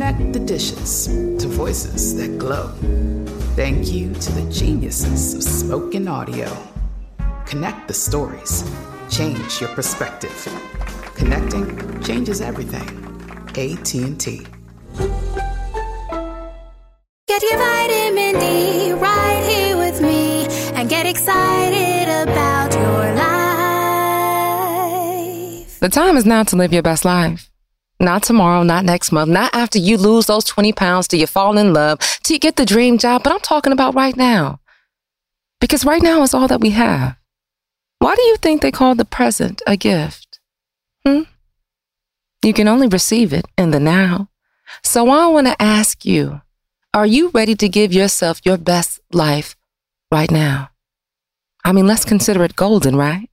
Connect the dishes to voices that glow. Thank you to the geniuses of spoken audio. Connect the stories. Change your perspective. Connecting changes everything. AT&T. Get your vitamin D right here with me and get excited about your life. The time is now to live your best life. Not tomorrow, not next month, not after you lose those 20 pounds till you fall in love, till you get the dream job, but I'm talking about right now. Because right now is all that we have. Why do you think they call the present a gift? Hmm? You can only receive it in the now. So I want to ask you, are you ready to give yourself your best life right now? I mean, let's consider it golden, right?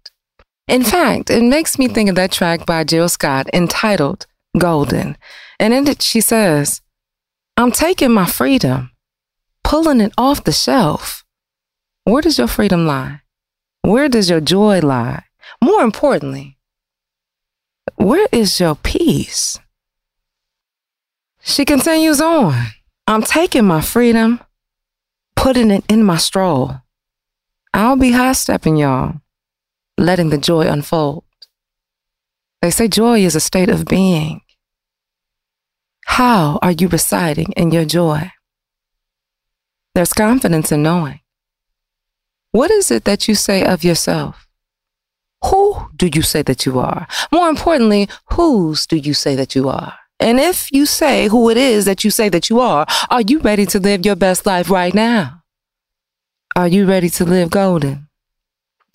In fact, it makes me think of that track by Jill Scott entitled golden. And in it, she says, I'm taking my freedom, pulling it off the shelf. Where does your freedom lie? Where does your joy lie? More importantly, where is your peace? She continues on. I'm taking my freedom, putting it in my stroll. I'll be high stepping, y'all, letting the joy unfold. They say joy is a state of being. How are you residing in your joy? There's confidence in knowing. What is it that you say of yourself? Who do you say that you are? More importantly, whose do you say that you are? And if you say who it is that you say that you are, are you ready to live your best life right now? Are you ready to live golden?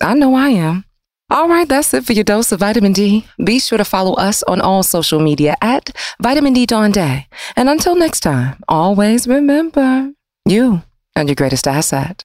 I know I am. All right, that's it for your dose of vitamin D. Be sure to follow us on all social media at Vitamin D Dawn Day. And until next time, always remember you and your greatest asset.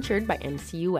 insured by NCUA.